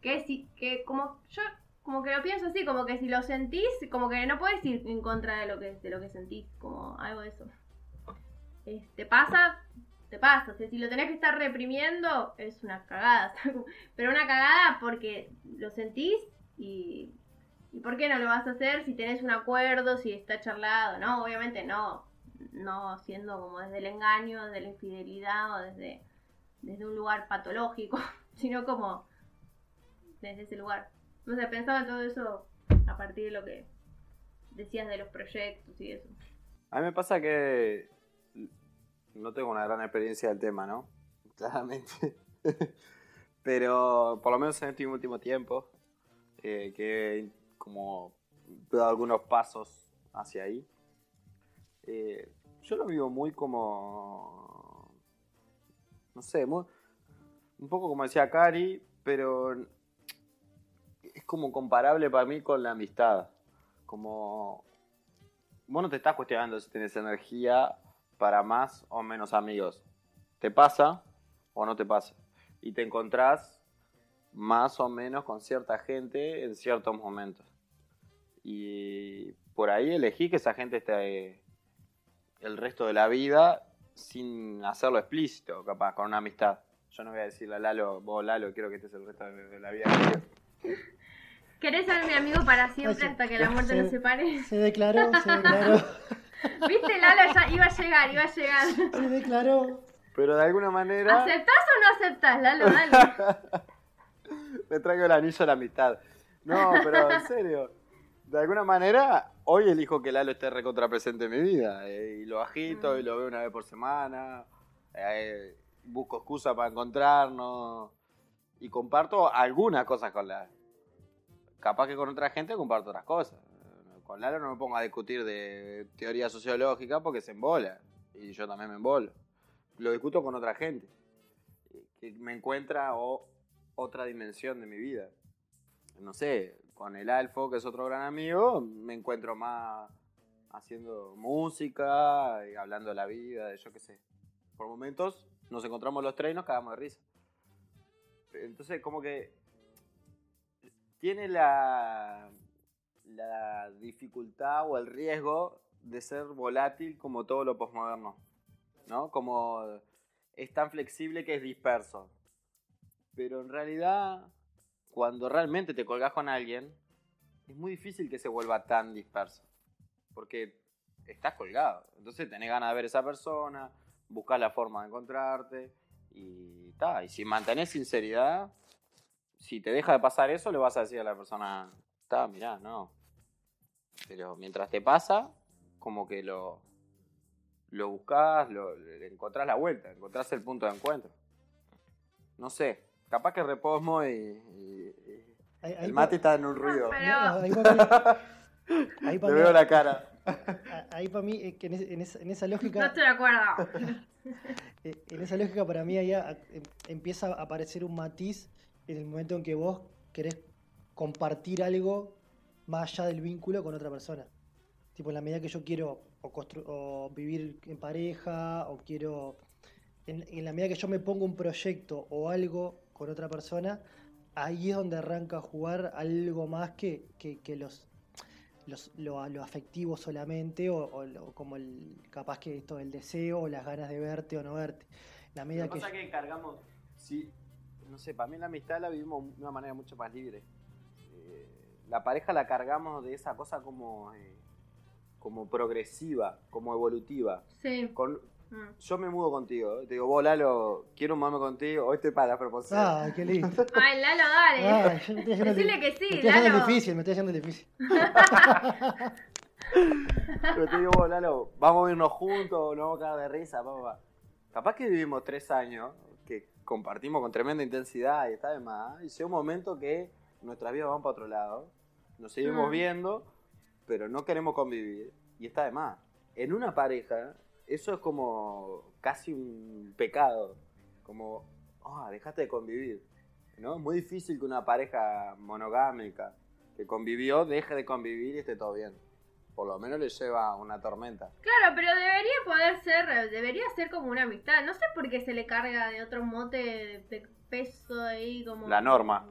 S6: que si, que como yo como que lo pienso así, como que si lo sentís, como que no puedes ir en contra de lo que, de lo que sentís, como algo de eso. Eh, ¿Te pasa? Te pasa. O sea, si lo tenés que estar reprimiendo, es una cagada. [LAUGHS] Pero una cagada porque lo sentís y, y ¿por qué no lo vas a hacer si tenés un acuerdo, si está charlado? No, obviamente no. No siendo como desde el engaño, desde la infidelidad o desde, desde un lugar patológico, [LAUGHS] sino como desde ese lugar. No sé, pensaba en todo eso a partir de lo que decías de los proyectos y eso.
S7: A mí me pasa que no tengo una gran experiencia del tema, ¿no? [LAUGHS] Claramente. Pero por lo menos en este último tiempo, eh, que como dado algunos pasos hacia ahí, eh, yo lo vivo muy como, no sé, muy, un poco como decía Cari, pero es como comparable para mí con la amistad. Como vos no te estás cuestionando si tienes energía para más o menos amigos. ¿Te pasa o no te pasa? Y te encontrás más o menos con cierta gente en ciertos momentos. Y por ahí elegí que esa gente esté el resto de la vida sin hacerlo explícito, capaz, con una amistad. Yo no voy a decirle a Lalo, vos Lalo, quiero que estés el resto de la vida.
S6: ¿Querés ser mi amigo para siempre hasta que la muerte nos separe?
S4: Se declaró, se declaró, [LAUGHS]
S6: ¿Viste, Lalo? Ya iba a llegar, iba a llegar.
S4: se declaró.
S7: Pero de alguna manera...
S6: ¿Aceptás o no aceptás, Lalo? Dale. [LAUGHS]
S7: me traigo el anillo de la amistad. No, pero en serio. De alguna manera, hoy elijo que Lalo esté recontra presente en mi vida. eh, y lo agito y lo veo una vez por semana. eh, busco excusa para encontrarnos. Y comparto algunas cosas con Lalo. Capaz que con otra gente comparto otras cosas. Con Lalo no me pongo a discutir de teoría sociológica porque se embola. Y yo también me embolo. Lo discuto con otra gente. Que me encuentra otra dimensión de mi vida no sé, con el Alfo, que es otro gran amigo, me encuentro más haciendo música y hablando de la vida, de yo qué sé. Por momentos nos encontramos los tres y nos cagamos de risa. Entonces, como que tiene la, la dificultad o el riesgo de ser volátil como todo lo posmoderno, ¿no? Como es tan flexible que es disperso. Pero en realidad cuando realmente te colgás con alguien, es muy difícil que se vuelva tan disperso. Porque estás colgado. Entonces tenés ganas de ver a esa persona, buscar la forma de encontrarte y ta. Y si mantenés sinceridad, si te deja de pasar eso, le vas a decir a la persona, ta, mirá, no. Pero mientras te pasa, como que lo, lo buscás, lo, le encontrás la vuelta, encontrás el punto de encuentro. No sé, capaz que reposmo y, y- y
S4: Ahí- ahí
S7: el Mati está en un ruido.
S4: No, ahí para mí- [LAUGHS]
S7: veo la cara.
S4: ahí pa' mí, eh, que en, esa, en esa
S6: No
S4: lógica,
S6: estoy de acuerdo. [LAUGHS]
S4: eh, en esa lógica para mí ahí em- empieza a aparecer un matiz en el momento en que vos querés compartir algo más allá del vínculo con otra persona. Tipo, en la medida que yo quiero o, o vivir en pareja o quiero... En, en la medida que yo me pongo un proyecto o algo con otra persona, ahí es donde arranca a jugar algo más que, que, que los, los- lo, lo afectivo solamente o, como el capaz que esto el deseo o las ganas de verte o no verte. La medida
S7: Lo que pasa es que cargamos, sí, no sé, para mí la amistad la vivimos de una manera mucho más libre. La pareja la cargamos de esa cosa como, eh, como progresiva, como evolutiva.
S6: Sí.
S7: Con,
S6: Mm.
S7: yo me mudo contigo, te digo, vos Lalo, quiero un mame contigo, hoy estoy para la proposición.
S4: Ah, qué lindo. [LAUGHS]
S6: Ay, Lalo, dale.
S4: Ah, yo me estoy haciendo el-
S6: Decile que sí,
S4: me estoy haciendo
S6: Lalo.
S4: difícil, me estoy haciendo difícil. [LAUGHS]
S7: Pero te digo, vos, Lalo, vamos a irnos juntos, nos vamos a cagar de risa, papá. Capaz que vivimos tres años, que compartimos con tremenda intensidad y está de más, y llega un momento que nuestras vidas van para otro lado, nos seguimos
S6: Mm.
S7: viendo, pero no queremos convivir, y está de más. En una pareja, eso es como casi un pecado, como, ah, dejaste de convivir. ¿no? Es muy difícil que una pareja monogámica que convivió deje de convivir y esté todo bien. Por lo menos le lleva una tormenta.
S6: Claro, pero debería poder ser, debería ser como una amistad. No sé por qué se le carga de otro mote de, de peso ahí como...
S7: La norma.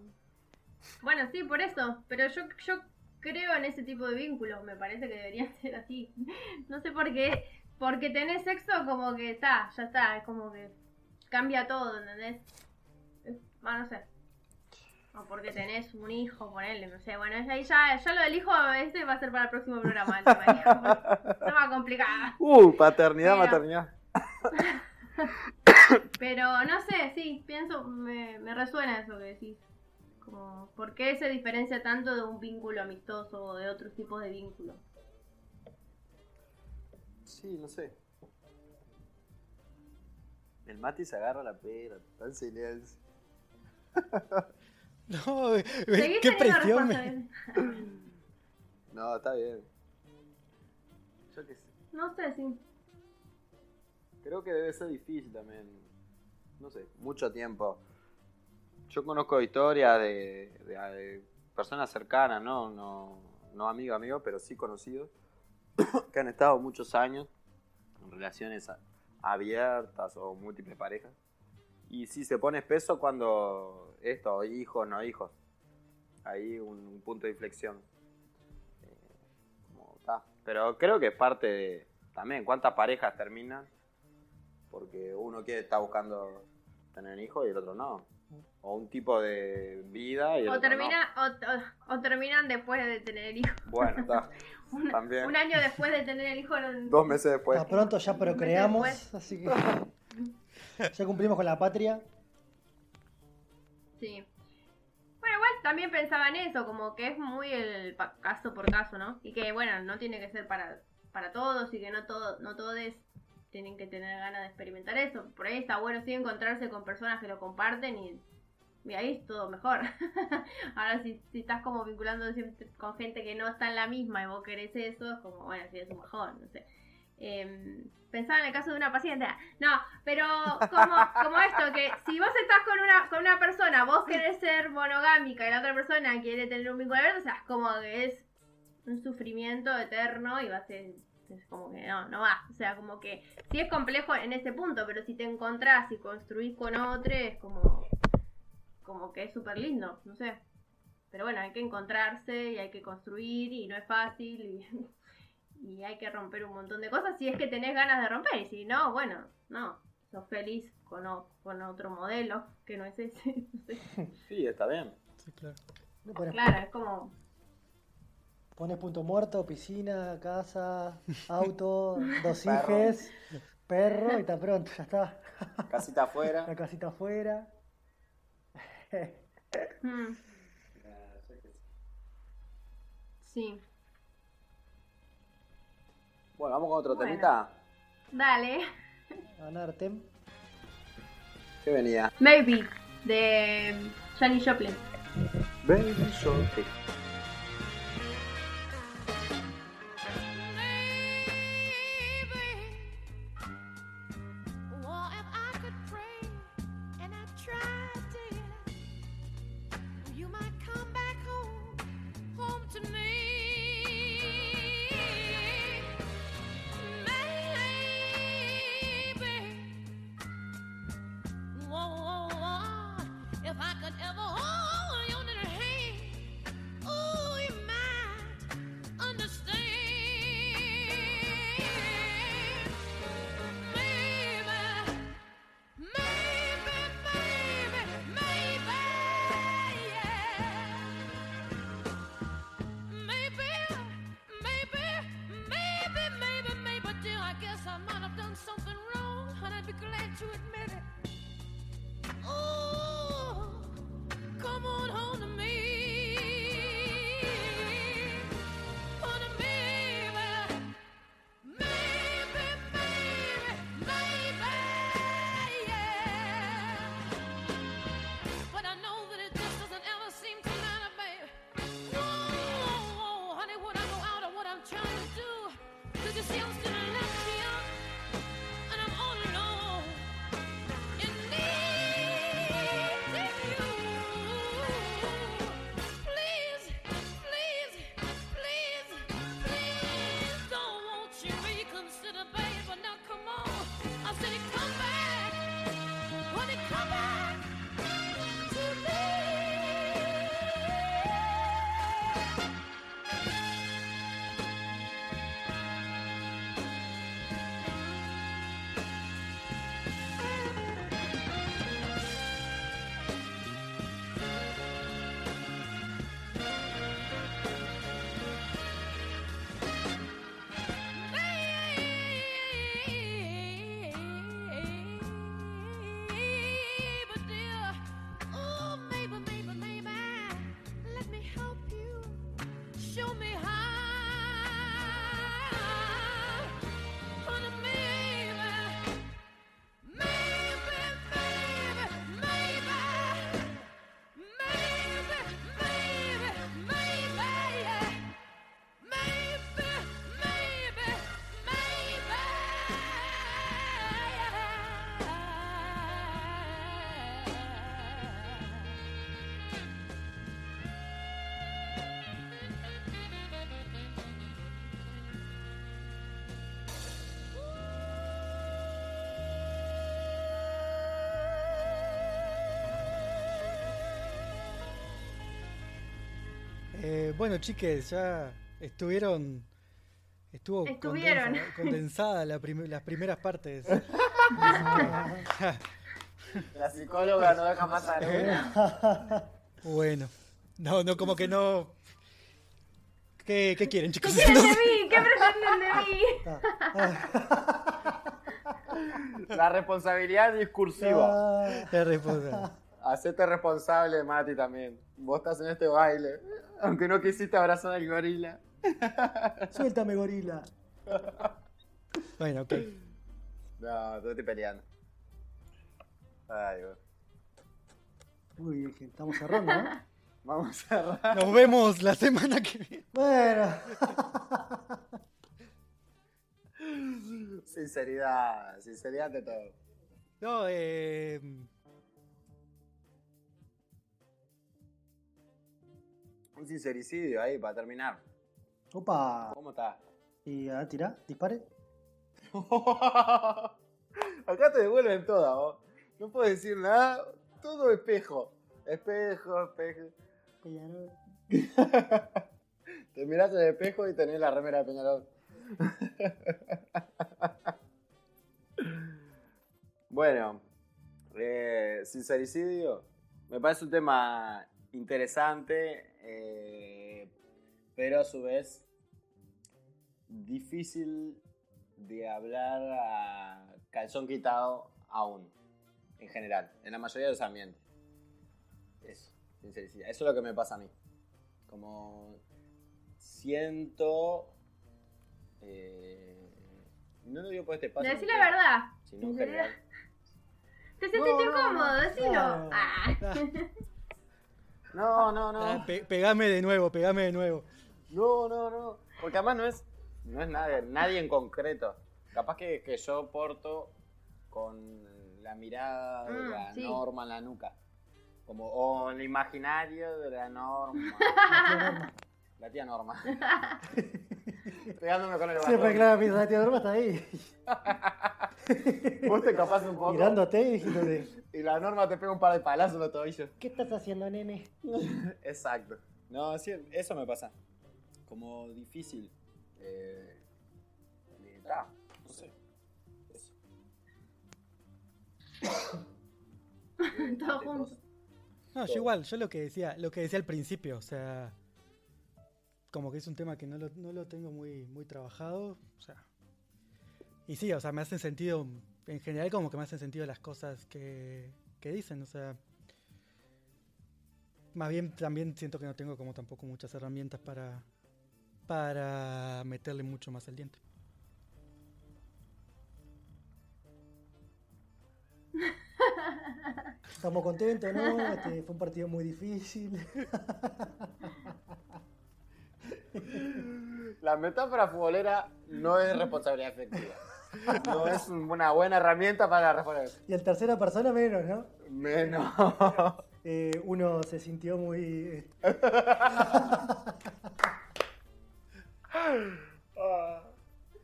S6: Bueno, sí, por eso. Pero yo, yo creo en ese tipo de vínculos. Me parece que debería [LAUGHS] ser así. No sé por qué. Porque tenés sexo como que está, ya está. Es como que cambia todo, ¿entendés? Ah, no sé. O porque tenés un hijo, ponele, no sé. Bueno, ahí ya, ya lo del hijo ese va a ser para el próximo programa. El tema hijo. Tema complicado.
S7: Uh, paternidad, maternidad. [LAUGHS]
S6: Pero no sé, sí, pienso, me, me resuena eso que decís. Como, ¿por qué se diferencia tanto de un vínculo amistoso o de otros tipos de vínculos?
S7: Sí, no sé. El Mati se agarra la pera, en silencio. [LAUGHS]
S5: No,
S6: Seguís
S5: qué
S6: teniendo
S5: presión. me-. [LAUGHS]
S7: No, está bien. Yo qué sé.
S6: No sé, sí.
S7: Creo que debe ser difícil también. No sé, mucho tiempo. Yo conozco historias de, de- personas cercanas, ¿no? No, no amigo, amigo, pero sí conocidos, [COUGHS] que han estado muchos años en relaciones abiertas o múltiples parejas. Y sí se pone espeso cuando esto, hijos, no hijos. Ahí un, un punto de inflexión. Eh. Pero creo que es parte también cuántas parejas terminan porque uno quiere estar buscando tener hijos y el otro no. O un tipo de vida y
S6: O,
S7: otro
S6: termina, o, o- o terminan después de tener el hijo.
S7: no. Bueno, está. [LAUGHS]
S6: Un,
S7: También.
S6: un año después de tener el hijo.
S7: Dos meses después.
S4: Ah, pronto ya procreamos, así que ya cumplimos con la patria.
S6: Sí. Bueno, igual también pensaba en eso, como que es muy el caso por caso, ¿no? Y que bueno, no tiene que ser para, para todos y que no todo, no todos tienen que tener ganas de experimentar eso. Por ahí está bueno sí encontrarse con personas que lo comparten y, y ahí es todo mejor. [LAUGHS] Ahora si, si estás como vinculando con gente que no está en la misma y vos querés eso, es como, bueno, sí es un mejor, no sé. Em, pensaba en el caso de una paciente. No, pero como, como esto, que si vos estás con una, con una persona, vos querés ser monogámica y la otra persona quiere tener un vínculo abierto, o sea, como que es un sufrimiento eterno y va a ser es como que no, no va. O sea, como que sí es complejo en ese punto, pero si te encontrás y construís con otro, es como, como que es súper lindo, no sé. Pero bueno, hay que encontrarse y hay que construir y no es fácil y, [LAUGHS] y hay que romper un montón de cosas si es que tenés ganas de romper. Y si no, bueno, no, sos feliz con, o- con otro modelo que no es ese. [LAUGHS] no sé.
S9: Sí, está bien.
S5: Sí, claro.
S6: Claro, es como...
S4: pones punto muerto, piscina, casa, [LAUGHS] auto, dos hijes, perro y está pronto, ya está.
S9: Casita afuera.
S4: La casita afuera.
S6: mm, sí.
S9: Bueno, vamos con otro
S6: Bueno.
S9: temita.
S6: Dale.
S4: Anartem.
S9: ¿Qué venía?
S6: Maybe, de Johnny Joplin.
S9: Baby Shark.
S5: Bueno, chiques, ya estuvieron. Estuvo
S6: Estuvieron.
S5: condensa- condensada la prim- las primeras partes. [LAUGHS]
S9: La psicóloga no deja más a ninguna.
S5: bueno, no, no, como que no. ¿Qué, qué quieren,
S6: ¿Qué
S5: chicos?
S6: quieren de [LAUGHS] mí? ¿Qué pretenden de mí?
S9: La responsabilidad discursiva.
S5: La respuesta.
S7: Hacete responsable, Mati, también. Vos estás en este baile. Aunque no quisiste abrazar al gorila. [LAUGHS]
S4: Suéltame, gorila.
S5: Bueno, ok.
S7: No, te estoy peleando. Ay, güey.
S4: Uy, dije, estamos cerrando, ¿no? [LAUGHS]
S7: Vamos a cerrar.
S5: Nos vemos la semana que viene.
S4: Bueno. [LAUGHS]
S7: Sinceridad, sinceridad de todo.
S5: No, eh.
S7: Un sincericidio ahí para terminar.
S4: Opa.
S7: ¿Cómo está?
S4: Y a tira, dispare. [LAUGHS]
S7: Acá te devuelven todas, vos. No puedo decir nada. Todo espejo. Espejo, espejo.
S4: Peñarol. [LAUGHS]
S7: Te mirás en el espejo y tenés la remera de Peñarol. [LAUGHS] bueno, eh, sincericidio. Me parece un tema interesante, eh, pero a su vez difícil de hablar a calzón quitado aún, en general, en la mayoría de los ambientes. Eso, sincericidio. Eso es lo que me pasa a mí. Como siento... eh, no lo digo por este paso.
S6: Decí la verdad.
S7: sino en
S6: Sinceridad.
S7: general. [LAUGHS]
S6: ¿Te sentiste incómodo?
S4: no.
S6: Decilo.
S4: No.
S6: Ah. [LAUGHS]
S7: No, no, no.
S5: Ah, pe- pegame de nuevo, pegame de nuevo.
S7: No, no, no. Porque además no es, no es nadie, nadie en concreto. Capaz que, que yo porto con la mirada de
S6: Mm,
S7: la
S6: sí.
S7: norma en la nuca. Como, o el imaginario de la norma. [LAUGHS] la tía norma. [LAUGHS] Pegándome con el
S4: Siempre
S7: bastón.
S4: claro, mi la tía Norma está ahí.
S7: Vos te capaz un poco.
S4: Mirándote y diciéndote,
S7: Y la norma te pega un par de palazos en los tobillos.
S4: ¿qué estás haciendo, nene? [LAUGHS]
S7: Exacto. No, sí, eso me pasa. Como difícil. Eh, ah, no sé. Eso. [LAUGHS] Eh,
S6: Todo
S7: de
S6: junto.
S7: cosas.
S5: No, yo igual, yo lo que decía, lo que decía al principio, o sea, como que es un tema que no lo, no lo tengo muy, muy trabajado, o sea, y sí, o sea, me hacen sentido, en general como que me hacen sentido las cosas que, que dicen, o sea, más bien también siento que no tengo como tampoco muchas herramientas para, para meterle mucho más el diente.
S4: Estamos contentos, ¿no? Este, fue un partido muy difícil. [LAUGHS]
S7: La metáfora futbolera no es responsabilidad efectiva. No es una buena herramienta para responder.
S4: Y en tercera persona menos, ¿no?
S7: Menos.
S4: Eh, uno se sintió muy... [LAUGHS]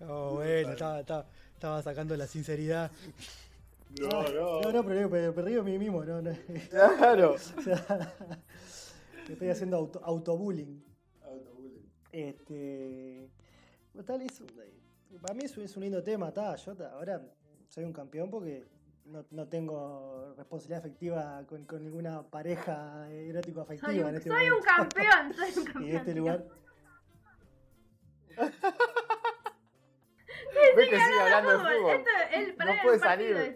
S5: Oh, bueno, estaba, estaba, estaba sacando la sinceridad.
S7: No,
S4: No, no, pero digo, me, me río a mí mismo, ¿no? no.
S7: Claro. [LAUGHS]
S4: O sea, estoy haciendo auto, autobullying. Este. Tal es, para mí es, un- lindo tema, ta, yo ta, ahora soy un campeón porque no, no tengo responsabilidad afectiva con, con ninguna pareja erótico afectiva
S6: Soy,
S4: en
S6: un,
S4: este
S6: soy un campeón, soy un
S4: Y [LAUGHS]
S6: campeón.
S4: en este lugar.
S7: Ves que sigue hablando de fútbol.
S6: Esto, el, para
S7: No puede salir.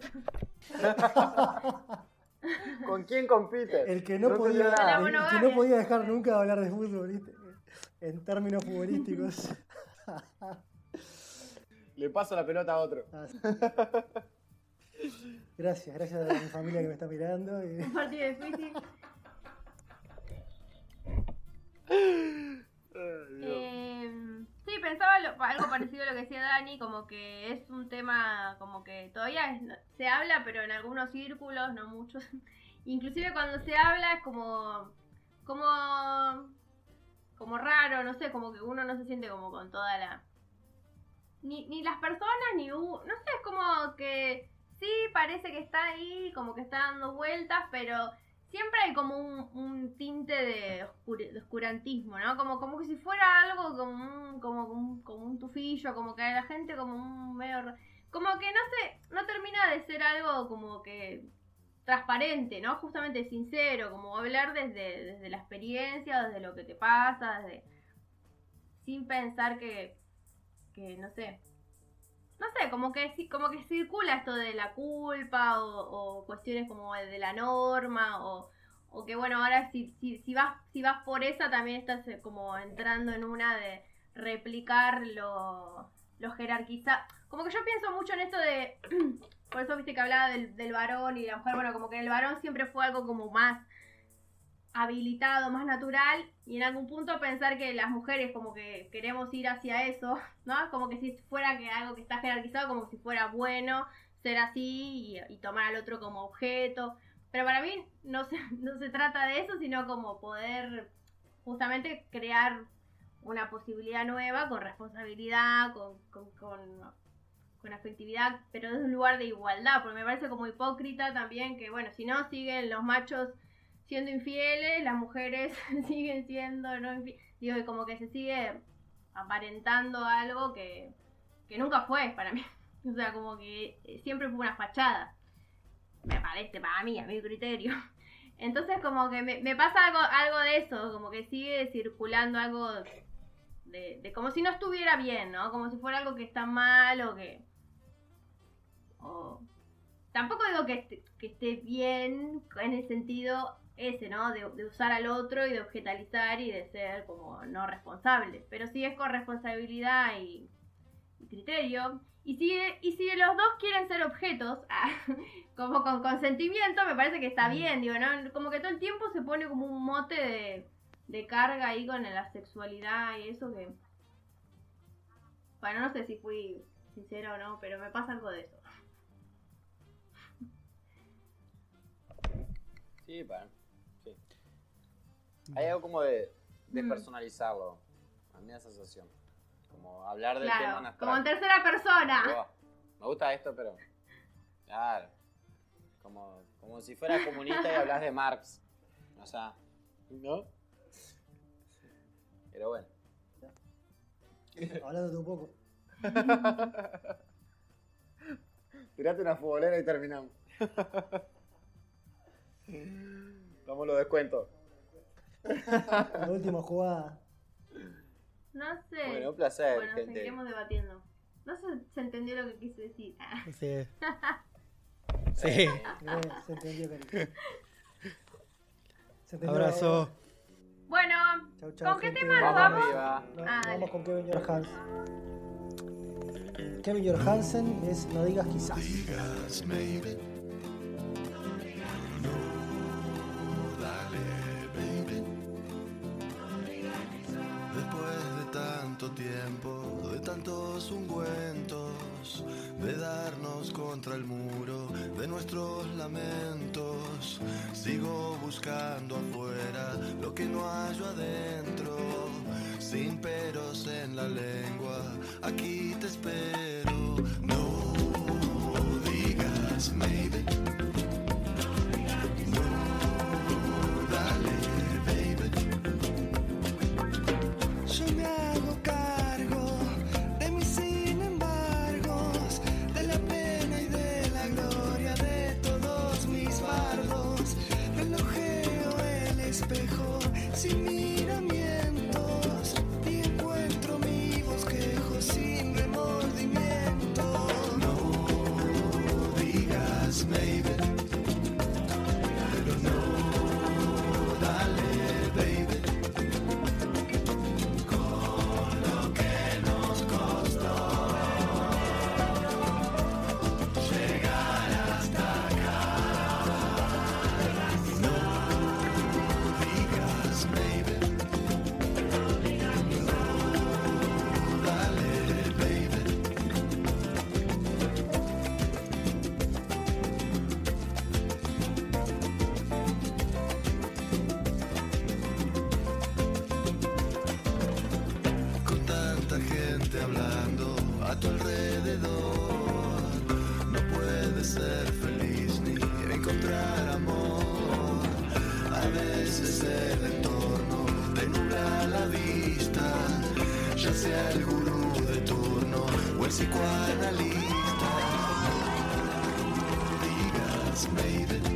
S7: [LAUGHS] ¿Con quién compite?
S4: El que no, podía, el que no podía dejar nunca de hablar de fútbol, ¿viste? En términos futbolísticos. [LAUGHS]
S7: Le paso la pelota a otro.
S4: Ah, sí. Gracias, gracias a mi familia que me está mirando. y-
S6: Un partido difícil. Eh, sí, pensaba lo- algo parecido a lo que decía Dani, como que es un tema como que todavía es- se habla, pero en algunos círculos, no muchos. [LAUGHS] Inclusive cuando se habla es como, como, como raro, no sé, como que uno no se siente como con toda la... Ni, ni las personas, ni... u- no sé, es como que sí, parece que está ahí, como que está dando vueltas, pero siempre hay como un, un tinte de, oscur- de oscurantismo, ¿no? Como, como que si fuera algo como un, como, un, como un tufillo, como que la gente como un medio... Como que no sé, no termina de ser algo como que transparente, ¿no? Justamente sincero, como hablar desde, desde la experiencia, desde lo que te pasa, desde... Sin pensar que, que no sé, no sé, como que como que circula esto de la culpa o, o cuestiones como de la norma o, o que bueno, ahora si, si, si vas si vas por esa también estás eh, como entrando en una de replicar lo, lo jerarquizado. Como que yo pienso mucho en esto de, [CLEARS THROAT] por eso viste que hablaba del, del varón y la mujer, bueno, como que el varón siempre fue algo como más habilitado, más natural, y en algún punto pensar que las mujeres como que queremos ir hacia eso, ¿no? Como que si fuera que algo que está jerarquizado, como si fuera bueno ser así y, tomar al otro como objeto. Pero para mí no se, [LAUGHS] no se trata de eso, sino como poder justamente crear una posibilidad nueva con responsabilidad, con, con afectividad, pero desde un lugar de igualdad, porque me parece como hipócrita también que, bueno, si no siguen los machos siendo infieles, las mujeres [LAUGHS] siguen siendo no Digo, y como que se sigue aparentando algo que, que nunca fue para mí. [LAUGHS] O sea, como que eh, siempre fue una fachada. Me parece, para mí, a mi criterio. [LAUGHS] Entonces como que me, me pasa algo, algo de eso, como que sigue circulando algo de, de como si no estuviera bien, ¿no? Como si fuera algo que está mal o que... o- Tampoco digo que esté, que esté bien en el sentido ese, ¿no? De, de usar al otro y de objetalizar y de ser como no responsable. Pero sí es con responsabilidad y, y criterio. Y si, y si los dos quieren ser objetos, [LAUGHS] ah, como con consentimiento, me parece que está bien, digo, ¿no? Como que todo el tiempo se pone como un mote de, de carga ahí con la sexualidad y eso que... Bueno, no sé si fui sincera o no, pero me pasa algo de eso.
S7: Sí, para. Sí. Hay algo como de despersonalizarlo. A mí me da esa sensación. Como hablar del tema
S6: Claro,
S7: en
S6: como en tercera persona.
S7: Oh, me gusta esto, pero. Claro. Como, como si fuera comunista y hablas de Marx. O sea. ¿No? Pero bueno.
S4: Hablándote un poco. [LAUGHS]
S7: Tirate una futbolera y terminamos. [LAUGHS] Damos los descuentos.
S4: La última jugada.
S6: No sé.
S7: Bueno, un placer,
S6: Bueno,
S7: gente.
S6: seguiremos debatiendo. No se, se entendió lo que quise decir. Ah.
S5: Sí. [LAUGHS] Sí.
S4: Se entendió. Se entendió.
S5: Abrazo.
S6: Bueno,
S4: Chau, chau,
S6: ¿con qué tema nos
S7: Vamos
S6: vamos?
S4: No,
S6: Ah,
S4: vamos con Kevin Johansen. Kevin Johansen es No digas quizás.
S10: Después tiempo, de tantos ungüentos, de darnos contra el muro de nuestros lamentos, sigo buscando afuera lo que no hallo adentro, sin peros en la lengua, aquí te espero, no ya sea el gurú de turno o el psicoanalista. Digas maybe.